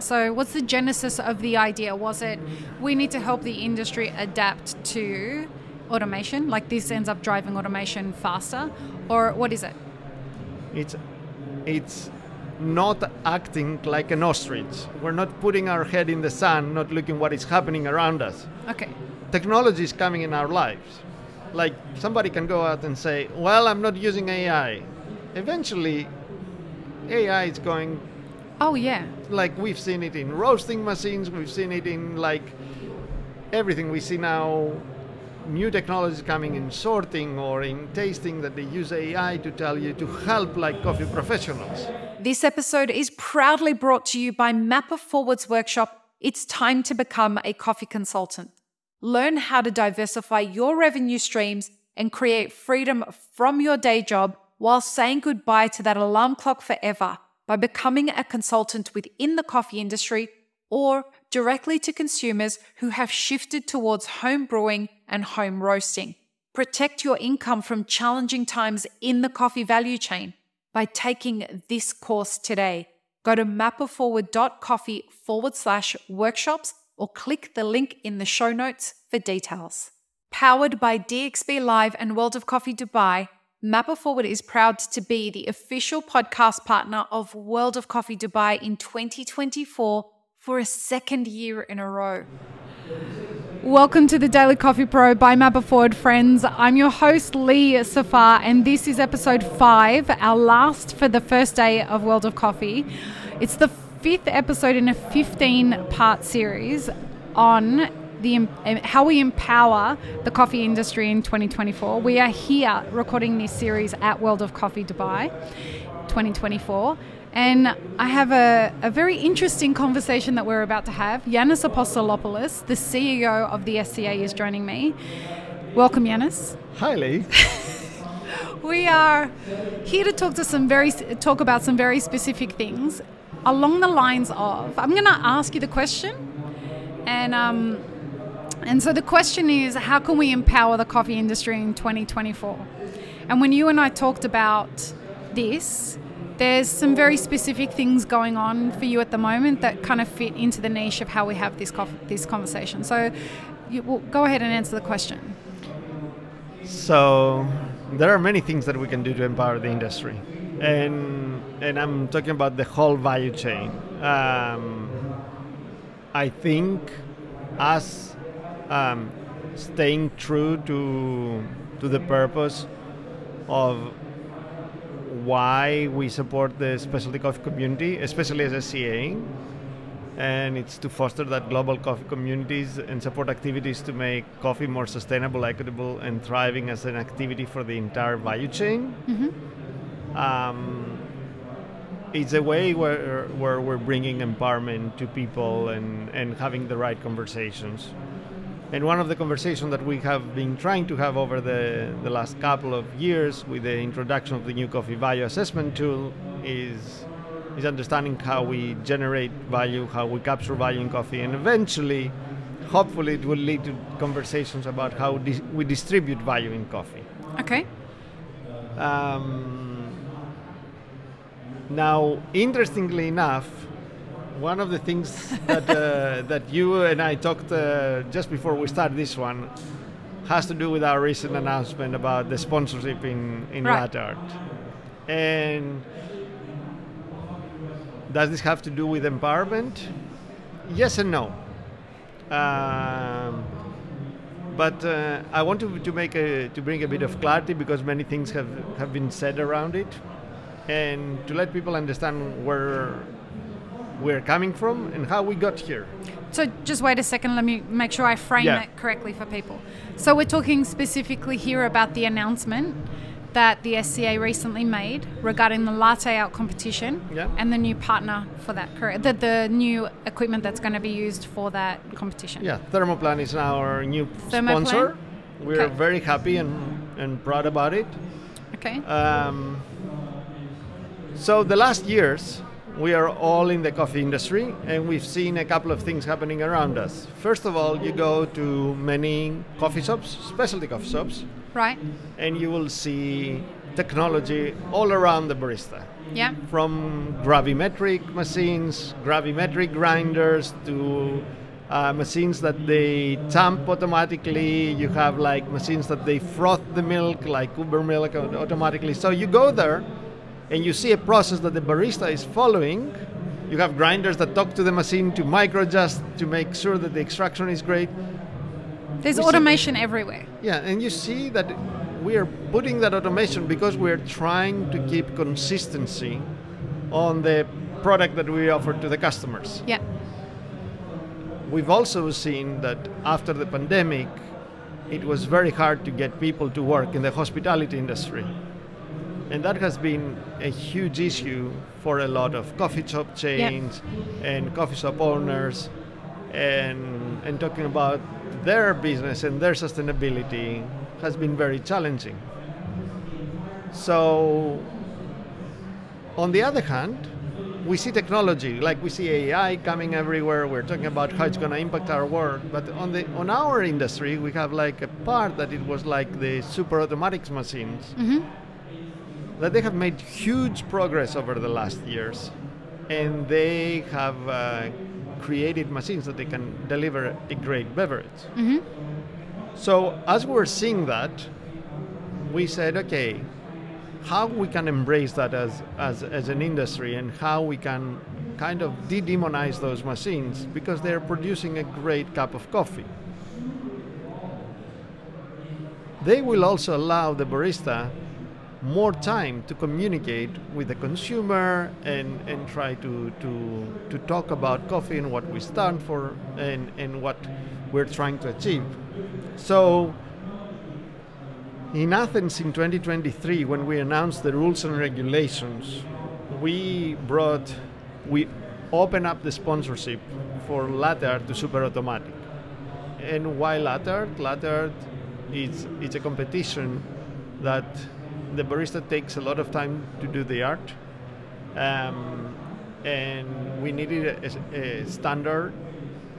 So, what's the genesis of the idea? Was it we need to help the industry adapt to automation, like this ends up driving automation faster, or what is it? It's it's not acting like an ostrich. We're not putting our head in the sand, not looking what is happening around us. Okay. Technology is coming in our lives. Like somebody can go out and say, "Well, I'm not using AI." Eventually, AI is going Oh yeah. like we've seen it in roasting machines, we've seen it in like everything. We see now new technologies coming in sorting or in tasting that they use AI to tell you to help like coffee professionals. This episode is proudly brought to you by Map It Forward's workshop. It's time to become a coffee consultant. Learn how to diversify your revenue streams and create freedom from your day job while saying goodbye to that alarm clock forever by becoming a consultant within the coffee industry or directly to consumers who have shifted towards home brewing and home roasting. Protect your income from challenging times in the coffee value chain by taking this course today. Go to mapitforward.coffee forward slash workshops or click the link in the show notes for details. Powered by DXB Live and World of Coffee Dubai, Map It Forward is proud to be the official podcast partner of World of Coffee Dubai in 2024 for a second year in a row. Welcome to the Daily Coffee Pro by Map It Forward, friends. I'm your host, Lee Safar, and this is episode five, our last for the first day of World of Coffee. It's the fifth episode in a 15 part series on the how we empower the coffee industry in 2024. We are here recording this series at World of Coffee Dubai 2024. And I have a, a very interesting conversation that we're about to have. Yannis Apostolopoulos, the CEO of the SCA, is joining me. Welcome, Yannis. Hi, Lee. We are here to talk to some very talk about some very specific things along the lines of. I'm going to ask you the question, and um, and so the question is, how can we empower the coffee industry in 2024? And when you and I talked about this, there's some very specific things going on for you at the moment that kind of fit into the niche of how we have this this conversation. So, you, well, go ahead and answer the question. So there are many things that we can do to empower the industry, and and I'm talking about the whole value chain. Um, I think us um, staying true to to the purpose of why we support the specialty coffee community, especially as SCA, and it's to foster that global coffee communities and support activities to make coffee more sustainable, equitable, and thriving as an activity for the entire value chain. Um, it's a way where, where we're bringing empowerment to people and, and having the right conversations. And one of the conversations that we have been trying to have over the, the last couple of years with the introduction of the new coffee value assessment tool is, is understanding how we generate value, how we capture value in coffee, and eventually, hopefully, it will lead to conversations about how dis- we distribute value in coffee. Okay. Um, now, interestingly enough, one of the things that uh, that you and I talked uh, just before we start this one has to do with our recent announcement about the sponsorship in in Right. Latte Art. And does this have to do with empowerment? Yes and no. Um, but uh, I want to, to make a to bring a bit of clarity because many things have, have been said around it, and to let people understand where we're coming from and how we got here. So just wait a second. Let me make sure I frame Yeah. that correctly for people. So we're talking specifically here about the announcement that the SCA recently made regarding the latte art competition Yeah. and the new partner for that, correct? The, the new equipment that's going to be used for that competition. Yeah, Thermoplan is now our new Thermoplan? sponsor. We're Okay. very happy and, and proud about it. Okay. Um, so the last years, we are all in the coffee industry, and we've seen a couple of things happening around us. First of all, you go to many coffee shops, specialty coffee shops, right. and you will see technology all around the barista. Yeah. From gravimetric machines, gravimetric grinders to uh, machines that they tamp automatically. You have like machines that they froth the milk, like Uber milk automatically. So you go there and you see a process that the barista is following. You have grinders that talk to the machine to micro adjust to make sure that the extraction is great. There's We see- automation everywhere. Yeah, and you see that we are putting that automation because we're trying to keep consistency on the product that we offer to the customers. Yeah. We've also seen that after the pandemic, it was very hard to get people to work in the hospitality industry. And that has been a huge issue for a lot of coffee shop chains and coffee shop owners and, and talking about their business and their sustainability has been very challenging. So, on the other hand, we see technology, like we see AI coming everywhere. We're talking about how it's going to impact our world. But on the on our industry, we have like a part that it was like the super automatics machines mm-hmm. That they have made huge progress over the last years, and they have uh, created machines that they can deliver a great beverage. So as we're seeing that, we said, okay, how we can embrace that as, as, as an industry and how we can kind of de-demonize those machines because they're producing a great cup of coffee. They will also allow the barista more time to communicate with the consumer and, and try to, to, to talk about coffee and what we stand for and, and what we're trying to achieve. So in Athens in 2023, when we announced the rules and regulations, we brought, we opened up the sponsorship for latte art to super automatic. And why latte art is it's a competition that the barista takes a lot of time to do the art. Um, and we needed a, a standard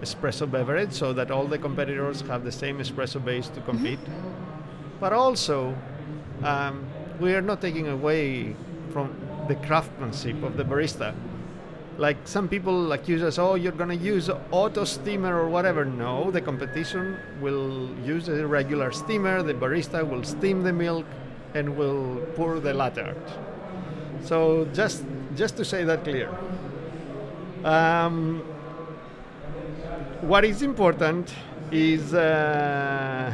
espresso beverage so that all the competitors have the same espresso base to compete but also um, we are not taking away from the craftsmanship of the barista. Like some people accuse us, oh, you're going to use auto steamer or whatever. No, the competition will use a regular steamer. The barista will steam the milk and will pour the latte art. So just just to say that clear. Um, what is important is. Uh,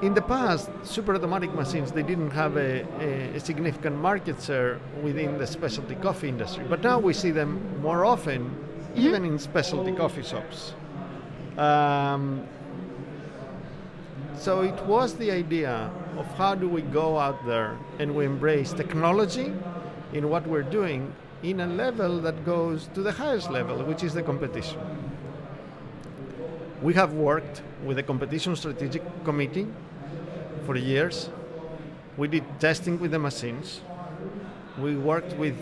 in the past, super automatic machines they didn't have a, a, a, significant market share within the specialty coffee industry, but now we see them more often, even in specialty coffee shops. Um, so it was the idea of how do we go out there and we embrace technology in what we're doing in a level that goes to the highest level, which is the competition. We have worked with the competition strategic committee for years. We did testing with the machines. We worked with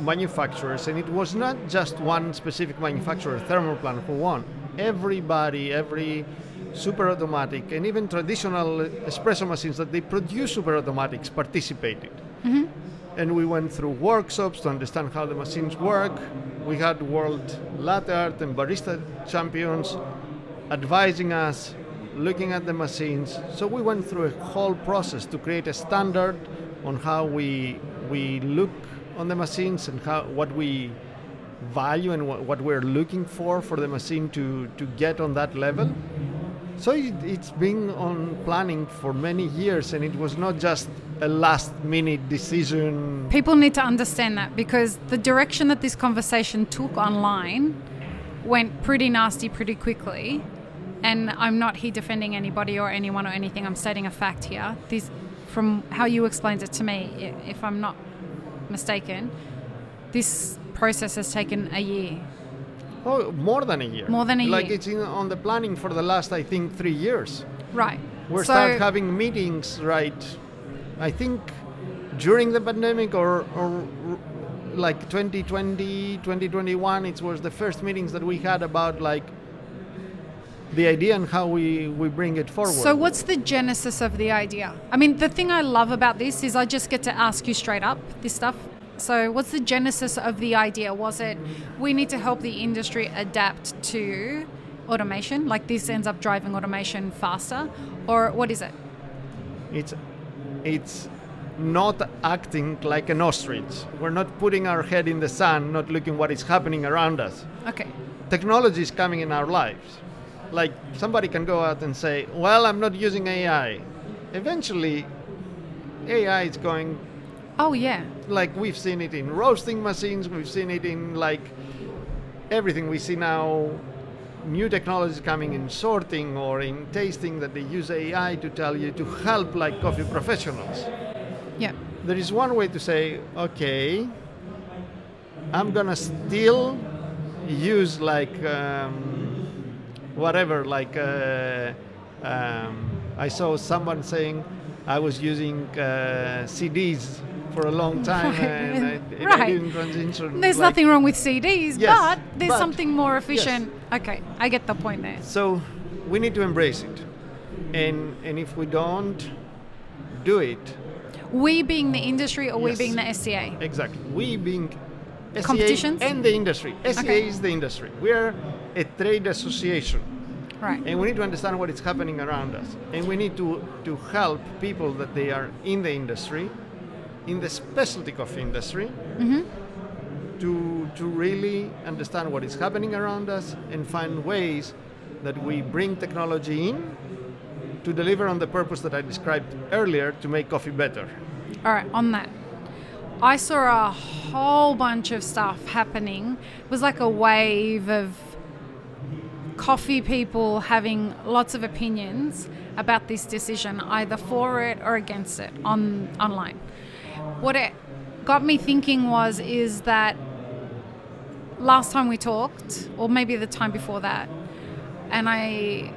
manufacturers, and it was not just one specific manufacturer, Thermoplan, who won. Everybody, every super automatic, and even traditional espresso machines that they produce super automatics participated. Mm-hmm. And we went through workshops to understand how the machines work. We had world latte art and barista champions advising us, looking at the machines. So we went through a whole process to create a standard on how we we look on the machines and how what we value and what, what we're looking for for the machine to to get on that level. So it, it's been on planning for many years, and it was not just a last-minute decision. People need to understand that because the direction that this conversation took online went pretty nasty pretty quickly. And I'm not here defending anybody or anyone or anything. I'm stating a fact here. This, from how you explained it to me, if I'm not mistaken, this process has taken a year. Oh, more than a year. More than a like year. Like it's in, on the planning for the last, I think, three years. Right. We so, start having meetings, right? I think during the pandemic or, or like 2020, 2021, it was the first meetings that we had about like the idea and how we, we bring it forward. So, what's the genesis of the idea? I mean, the thing I love about this is I just get to ask you straight up this stuff. So, what's the genesis of the idea? Was it we need to help the industry adapt to automation, like this ends up driving automation faster, or what is it? It's it's not acting like an ostrich. We're not putting our head in the sand, not looking what is happening around us. Okay. Technology is coming in our lives. Like somebody can go out and say, "Well, I'm not using AI." Eventually, AI is going Oh yeah. like we've seen it in roasting machines, we've seen it in like everything we see now new technologies coming in sorting or in tasting that they use AI to tell you to help like coffee professionals. Yeah. There is one way to say, okay, I'm gonna still use like um, whatever, like uh, um, I saw someone saying I was using uh, CDs for a long time Right. and, I, and I didn't transition. There's like- nothing wrong with CDs, Yes, but there's but- something more efficient. Okay, I get the point there. So we need to embrace it, and and if we don't do it, We being the industry or we being the SCA? exactly, we being SCA Competitions? and the industry. SCA Okay. is the industry. We are a trade association, Right. and we need to understand what is happening around us, and we need to to help people that they are in the industry, in the specialty coffee industry. Mm-hmm. To, to really understand what is happening around us and find ways that we bring technology in to deliver on the purpose that I described earlier to make coffee better. All right, on that. I saw a whole bunch of stuff happening. It was like a wave of coffee people having lots of opinions about this decision, either for it or against it on online. What it got me thinking was is that last time we talked, or maybe the time before that, and I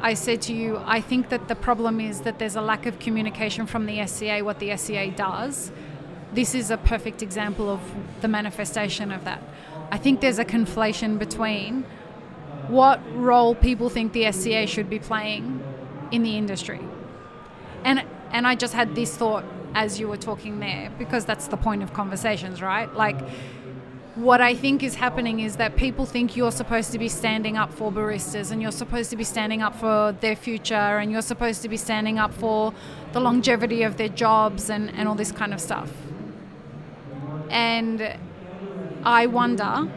I said to you, I think that the problem is that there's a lack of communication from the SCA, what the SCA does. This is a perfect example of the manifestation of that. I think there's a conflation between what role people think the SCA should be playing in the industry. And and I just had this thought as you were talking there because that's the point of conversations, right? Like what I think is happening is that people think you're supposed to be standing up for baristas and you're supposed to be standing up for their future and you're supposed to be standing up for the longevity of their jobs and, and all this kind of stuff. And I wonder,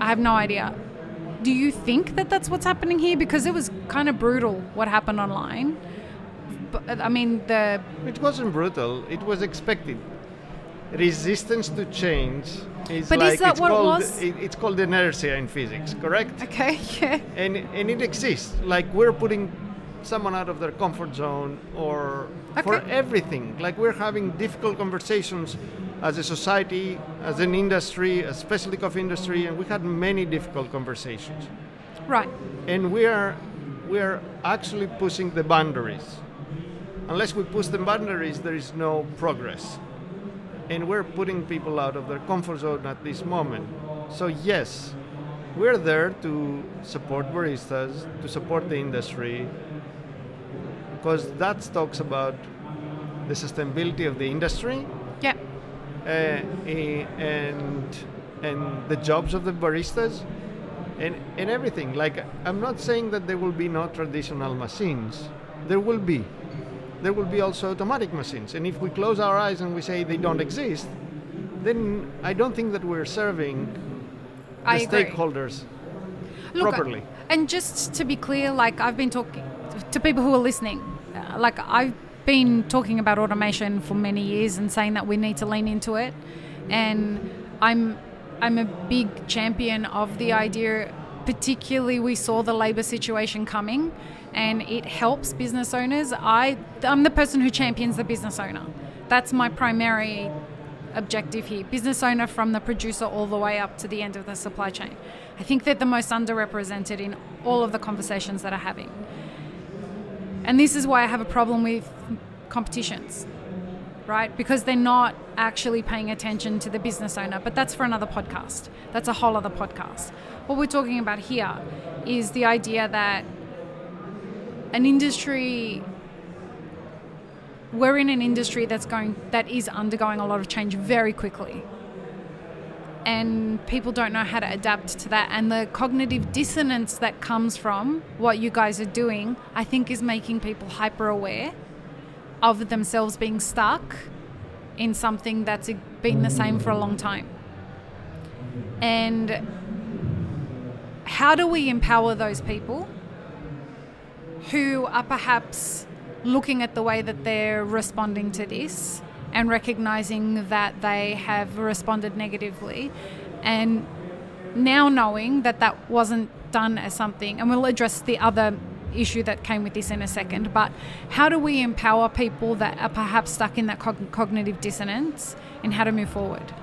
I have no idea. Do you think that that's what's happening here? Because it was kind of brutal what happened online. But, I mean, the It wasn't brutal, it was expected. Resistance to change is But is like that it's what it called was? it- it's called inertia in physics, correct? okay, yeah, and and it exists. Like we're putting someone out of their comfort zone, or for everything. Like we're having difficult conversations as a society, as an industry, a specialty coffee industry, and we had many difficult conversations. right. And we are we are actually pushing the boundaries. Unless we push the boundaries, there is no progress. And we're putting people out of their comfort zone at this moment. So yes, we're there to support baristas, to support the industry, because that talks about the sustainability of the industry uh, and and the jobs of the baristas and and everything. Like I'm not saying that there will be no traditional machines. There will be. There will be also automatic machines. And if we close our eyes and we say they don't exist, then I don't think that we're serving the I agree. stakeholders Look, properly. And just to be clear, like I've been talking to people who are listening, like I've been talking about automation for many years and saying that we need to lean into it. And I'm I'm a big champion of the idea. Particularly, we saw the labor situation coming, and it helps business owners. I I'm the person who champions the business owner. That's my primary objective here business owner from the producer all the way up to the end of the supply chain. I think they're the most underrepresented in all of the conversations that are having. And this is why I have a problem with competitions. right? Because they're not actually paying attention to the business owner. But that's for another podcast. That's a whole other podcast. What we're talking about here is the idea that an industry we're in an industry that's going that is undergoing a lot of change very quickly and people don't know how to adapt to that. And the cognitive dissonance that comes from what you guys are doing i think is making people hyper aware of themselves being stuck in something that's been the same for a long time. And how do we empower those people who are perhaps looking at the way that they're responding to this and recognizing that they have responded negatively and now knowing that that wasn't done as something and we'll address the other issue that came with this in a second but how do we empower people that are perhaps stuck in that cog- cognitive dissonance and how to move forward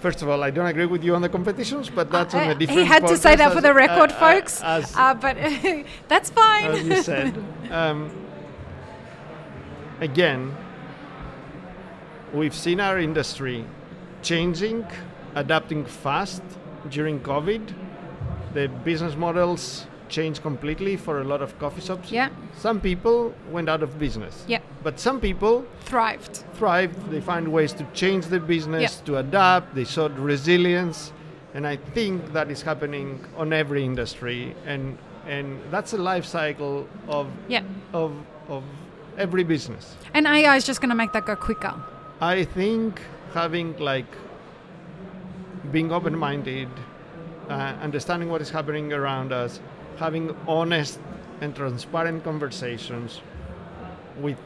First of all, I don't agree with you on the competitions, but that's on a different. He had to say that for the record, uh, folks. Uh, but that's fine. as you said, um, again, we've seen our industry changing, adapting fast during COVID. The business models changed completely for a lot of coffee shops. Yeah. Some people went out of business. Yeah. But some people Thrived. thrived. They find ways to change the business, Yeah. to adapt. They showed resilience, and I think that is happening on every industry, and and that's a life cycle of Yeah. of of every business. And AI is just going to make that go quicker. I think having like being open-minded, uh, understanding what is happening around us, having honest and transparent conversations with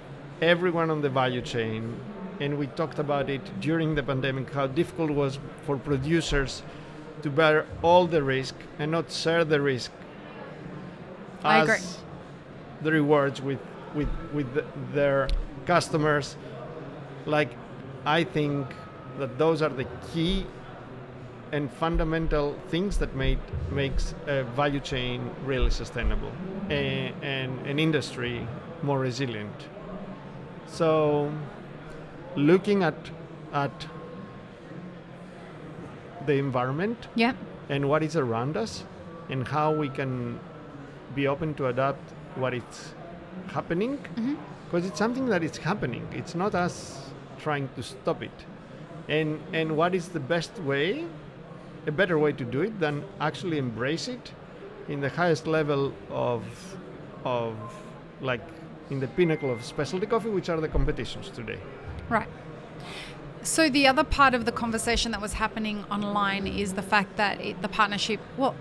everyone on the value chain, and we talked about it during the pandemic how difficult it was for producers to bear all the risk and not share the risk I as agree. the rewards with with with the, their customers like i think that those are the key and fundamental things that made makes a value chain really sustainable and, and an industry more resilient. So looking at at the environment Yeah. and what is around us and how we can be open to adapt what is happening mm-hmm. because it's something that is happening. It's not us trying to stop it and and what is the best way a better way to do it than actually embrace it in the highest level of of like in the pinnacle of specialty coffee which are the competitions today Right. So the other part of the conversation that was happening online is the fact that it, the partnership. Well,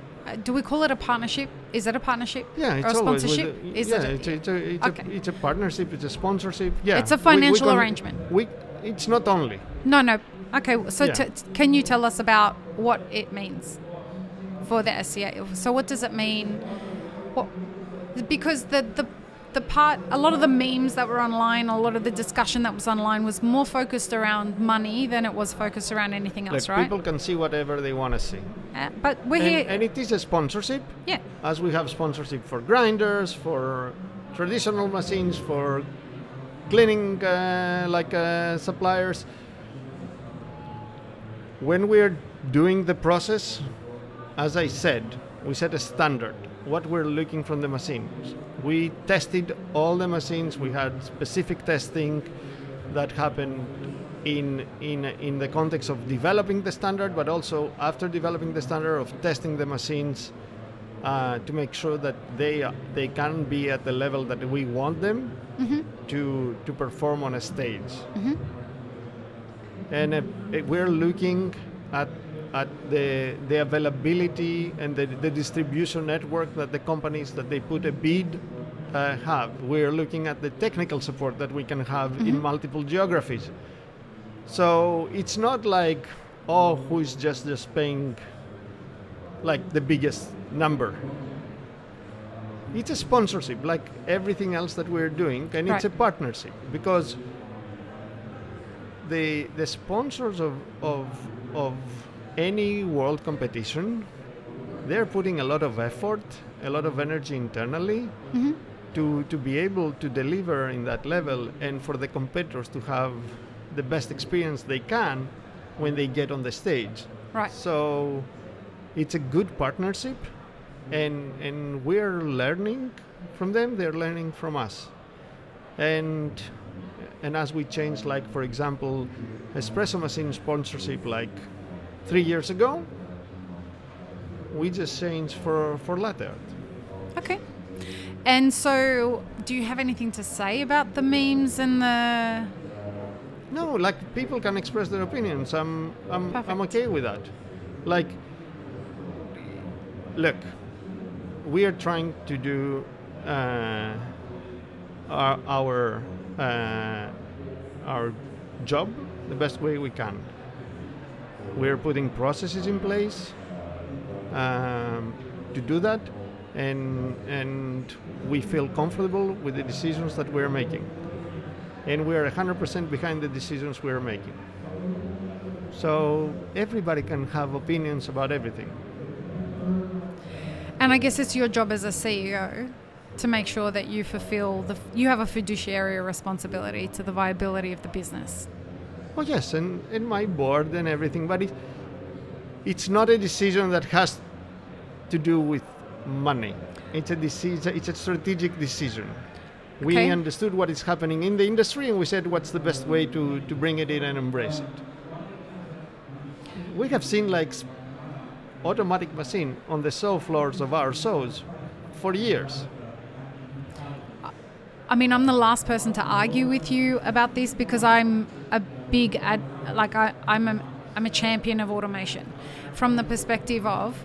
do we call it a partnership? Is it a partnership? Yeah, it's or a always sponsorship? a- is yeah, it? it's, a, it's, a, it's, Okay. a, it's a partnership, it's a sponsorship. Yeah, It's a We- we financial can- arrangement. We, it's not only. no, no. Okay. So Yeah. t- can you tell us about what it means for the SCA? So what does it mean? What? Because the the the part, a lot of the memes that were online, a lot of the discussion that was online was more focused around money than it was focused around anything Like else, right? people can see whatever they want to see, Uh, but we're and, here. and it is a sponsorship, yeah. as we have sponsorship for grinders, for traditional machines, for cleaning uh, like uh, suppliers. When we're doing the process, as I said, we set a standard. What we're looking from the machines. We tested all the machines. We had specific testing that happened in in in the context of developing the standard, but also after developing the standard of testing the machines uh, to make sure that they they can be at the level that we want them to to perform on a stage. And uh, we're looking at at the the availability and the, the distribution network that the companies that they put a bid uh, have. We're looking at the technical support that we can have in multiple geographies. So it's not like oh who is just just paying like the biggest number. It's a sponsorship, like everything else that we're doing, and it's a partnership because the the sponsors of of of any world competition, they're putting a lot of effort, a lot of energy internally mm-hmm. to, to be able to deliver in that level and for the competitors to have the best experience they can when they get on the stage. Right. So it's a good partnership and and we're learning from them, they're learning from us. And and as we change like for example espresso machine sponsorship like three years ago, we just changed for, for latte art. Okay. And so, do you have anything to say about the memes and the? No, like people can express their opinions. I'm I'm I'm okay with that. Like, look, we are trying to do uh, our our uh, our job the best way we can. We're putting processes in place um, to do that, and and we feel comfortable with the decisions that we're making and we are 100% behind the decisions we are making. So everybody can have opinions about everything. And I guess it's your job as a CEO to make sure that you fulfill the. You have a fiduciary responsibility to the viability of the business. Oh yes, and, and my board and everything, but it, it's not a decision that has to do with money. It's a decision. It's a strategic decision. We Okay. understood what is happening in the industry, and we said, what's the best way to, to bring it in and embrace it. We have seen like automatic machine on the show floors of our shows for years. I mean, I'm the last person to argue with you about this because I'm a big ad, like I, I'm a, I'm a champion of automation, from the perspective of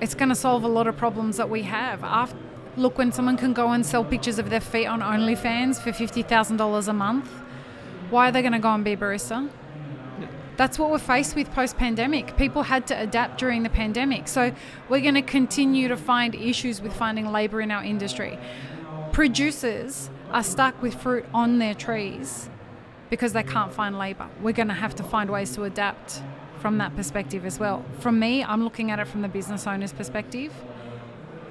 it's going to solve a lot of problems that we have. After, look, when someone can go and sell pictures of their feet on OnlyFans for fifty thousand dollars a month, why are they going to go and be a barista? That's what we're faced with post pandemic. People had to adapt during the pandemic. So we're going to continue to find issues with finding labor in our industry. Producers are stuck with fruit on their trees because they can't find labor. We're going to have to find ways to adapt from that perspective as well. From me, I'm looking at it from the business owner's perspective,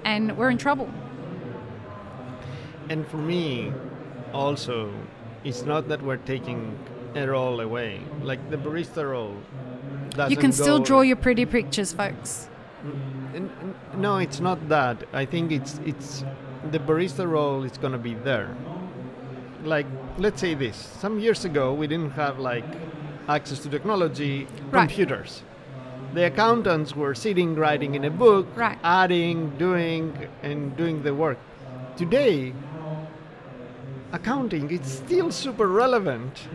and we're in trouble. And for me, also, it's not that we're taking a role away. Like the barista role. You can still draw your pretty pictures, folks. No, it's not that. I think it's it's the barista role is gonna be there. Like let's say this. Some years ago, we didn't have like access to technology, Right. computers. The accountants were sitting, writing in a book, Right. adding, doing, and doing the work. Today, accounting is still super relevant.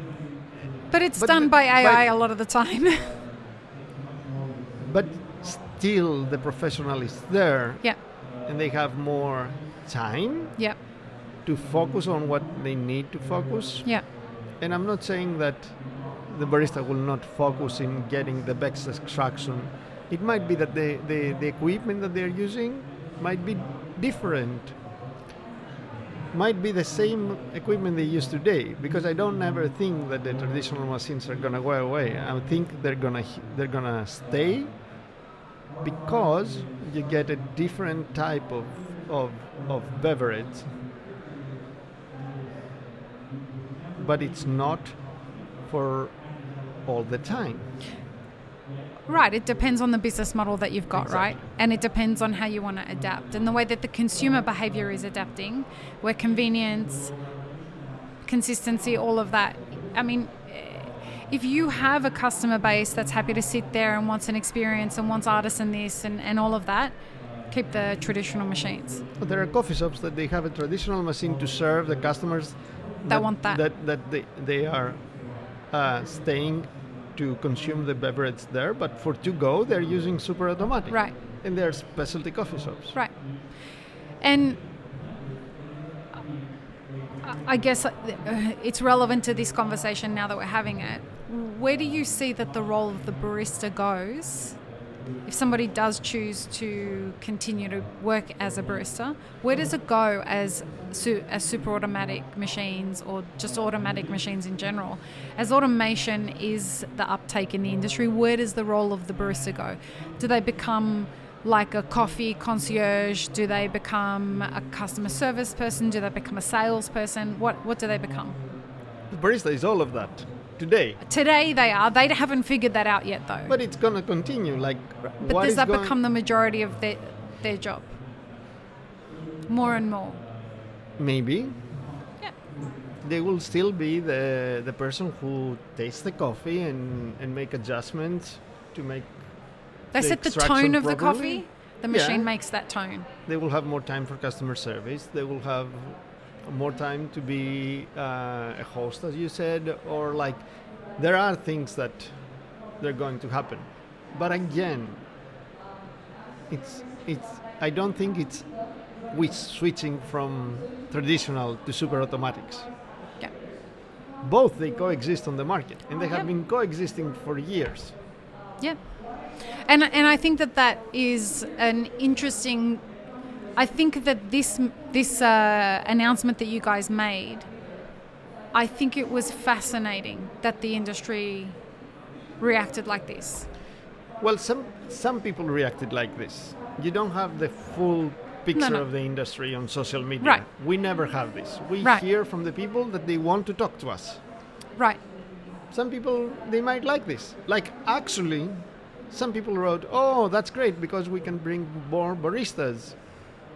But it's But done by AI a lot of the time. but still the professional is there. Yeah, and they have more time yeah, to focus on what they need to focus. Yeah. and i'm not saying that the barista will not focus in getting the best extraction. It might be that the, the, the equipment that they're using might be different might be the same equipment they use today because i don't ever think that the traditional machines are going to go away. I think they're going to they're to stay because you get a different type of, of, of beverage. But it's not for all the time Right, it depends on the business model that you've got, right? And it depends on how you want to adapt and the way that the consumer behavior is adapting, where convenience, consistency, all of that. I mean, if you have a customer base that's happy to sit there and wants an experience and wants artisan this and, and all of that, keep the traditional machines. But there are coffee shops that they have a traditional machine to serve the customers That want that. that, that they, they are uh, staying to consume the beverage there but for to go they're using super automatic Right. and they're specialty coffee shops Right. And I- I guess uh, it's relevant to this conversation now that we're having it. Where do you see that the role of the barista goes if somebody does choose to continue to work as a barista? Where does it go as su- as super automatic machines or just automatic machines in general? As automation is the uptake in the industry, where does the role of the barista go? Do they become like a coffee concierge? Do they become a customer service person? Do they become a salesperson? What what do they become? The barista is all of that today. Today they are. They haven't figured that out yet though. But it's gonna continue. Like, But what does is that going- become the majority of their their job? More and more. maybe Yeah. they will still be the the person who tastes the coffee and and make adjustments to make. They The set the tone of the coffee. The Yeah. machine makes that tone. They will have more time for customer service. They will have more time to be uh, a host, as you said, or like there are things that they're going to happen. But again, it's it's. I don't think it's we switching from traditional to super automatics. Yeah. Both they coexist on the market, and they have been coexisting for years. Yeah. And and I think that that is an interesting. I think that this this uh, announcement that you guys made, I think it was fascinating that the industry reacted like this. Well, some some people reacted like this. You don't have the full picture no. of the industry on social media. Right. We never have this. We Right. hear from the people that they want to talk to us. Right. Some people they might like this. Like actually, some people wrote, "Oh, that's great because we can bring more baristas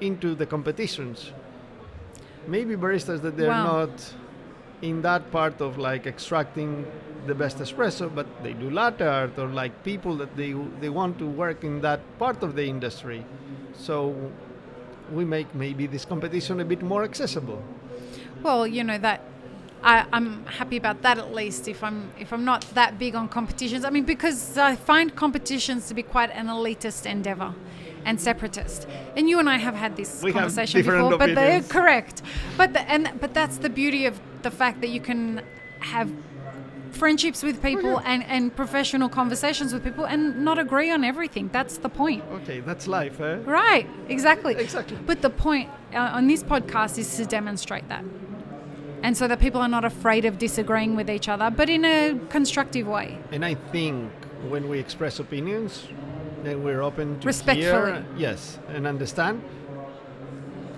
into the competitions." Maybe baristas that they're Wow. not in that part of like extracting the best espresso, but they do latte art or like people that they they want to work in that part of the industry. So we make maybe this competition a bit more accessible. Well, you know that I, I'm happy about that at least. If I'm if I'm not that big on competitions, I mean because I find competitions to be quite an elitist endeavor and separatist. And you and I have had this We conversation before, but they're correct. But the, and but that's the beauty of the fact that you can have friendships with people yeah. and, and professional conversations with people and not agree on everything. That's the point. Okay, that's life, eh? Right, exactly. Exactly. But the point uh, on this podcast is to demonstrate that. And so that people are not afraid of disagreeing with each other, but in a constructive way. And I think when we express opinions, we're open to Respectfully. hear, yes, and understand,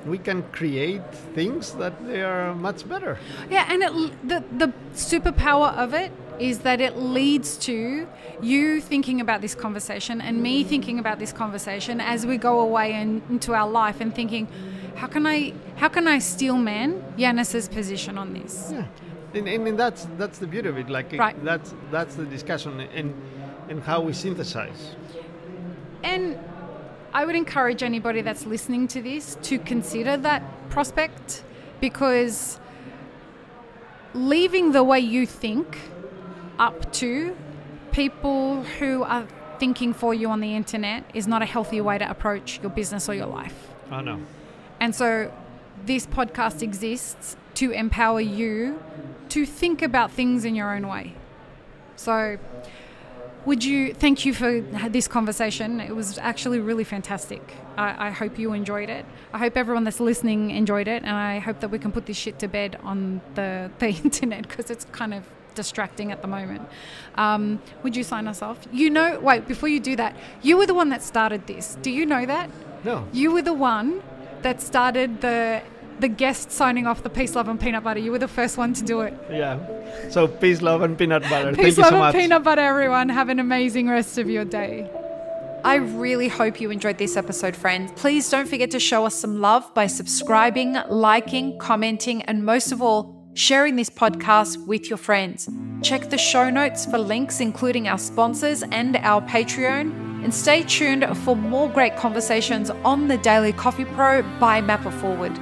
we can create things that they are much better. Yeah, and it, the the superpower of it is that it leads to you thinking about this conversation and me thinking about this conversation as we go away and into our life and thinking, how can I how can I steel man Yannis's position on this? Yeah, and, and, and that's that's the beauty of it. Like Right. that's that's the discussion and and how we synthesize. And I would encourage anybody that's listening to this to consider that prospect because leaving the way you think up to people who are thinking for you on the internet is not a healthy way to approach your business or your life. Oh no. And so this podcast exists to empower you to think about things in your own way. So would you thank you for this conversation? It was actually really fantastic. I, I hope you enjoyed it. I hope everyone that's listening enjoyed it, and I hope that we can put this shit to bed on the, the internet because it's kind of distracting at the moment. Um, would you sign us off? You know, wait, before you do that, you were the one that started this. Do you know that? No. You were the one that started the the guest signing off the peace, love, and peanut butter. You were the first one to do it. Yeah. So peace, love, and peanut butter. Peace, Thank you love, so and much. peanut butter, everyone. Have an amazing rest of your day. I really hope you enjoyed this episode, friends. Please don't forget to show us some love by subscribing, liking, commenting, and most of all, sharing this podcast with your friends. Check the show notes for links, including our sponsors and our Patreon. And stay tuned for more great conversations on the Daily Coffee Pro by Map It Forward.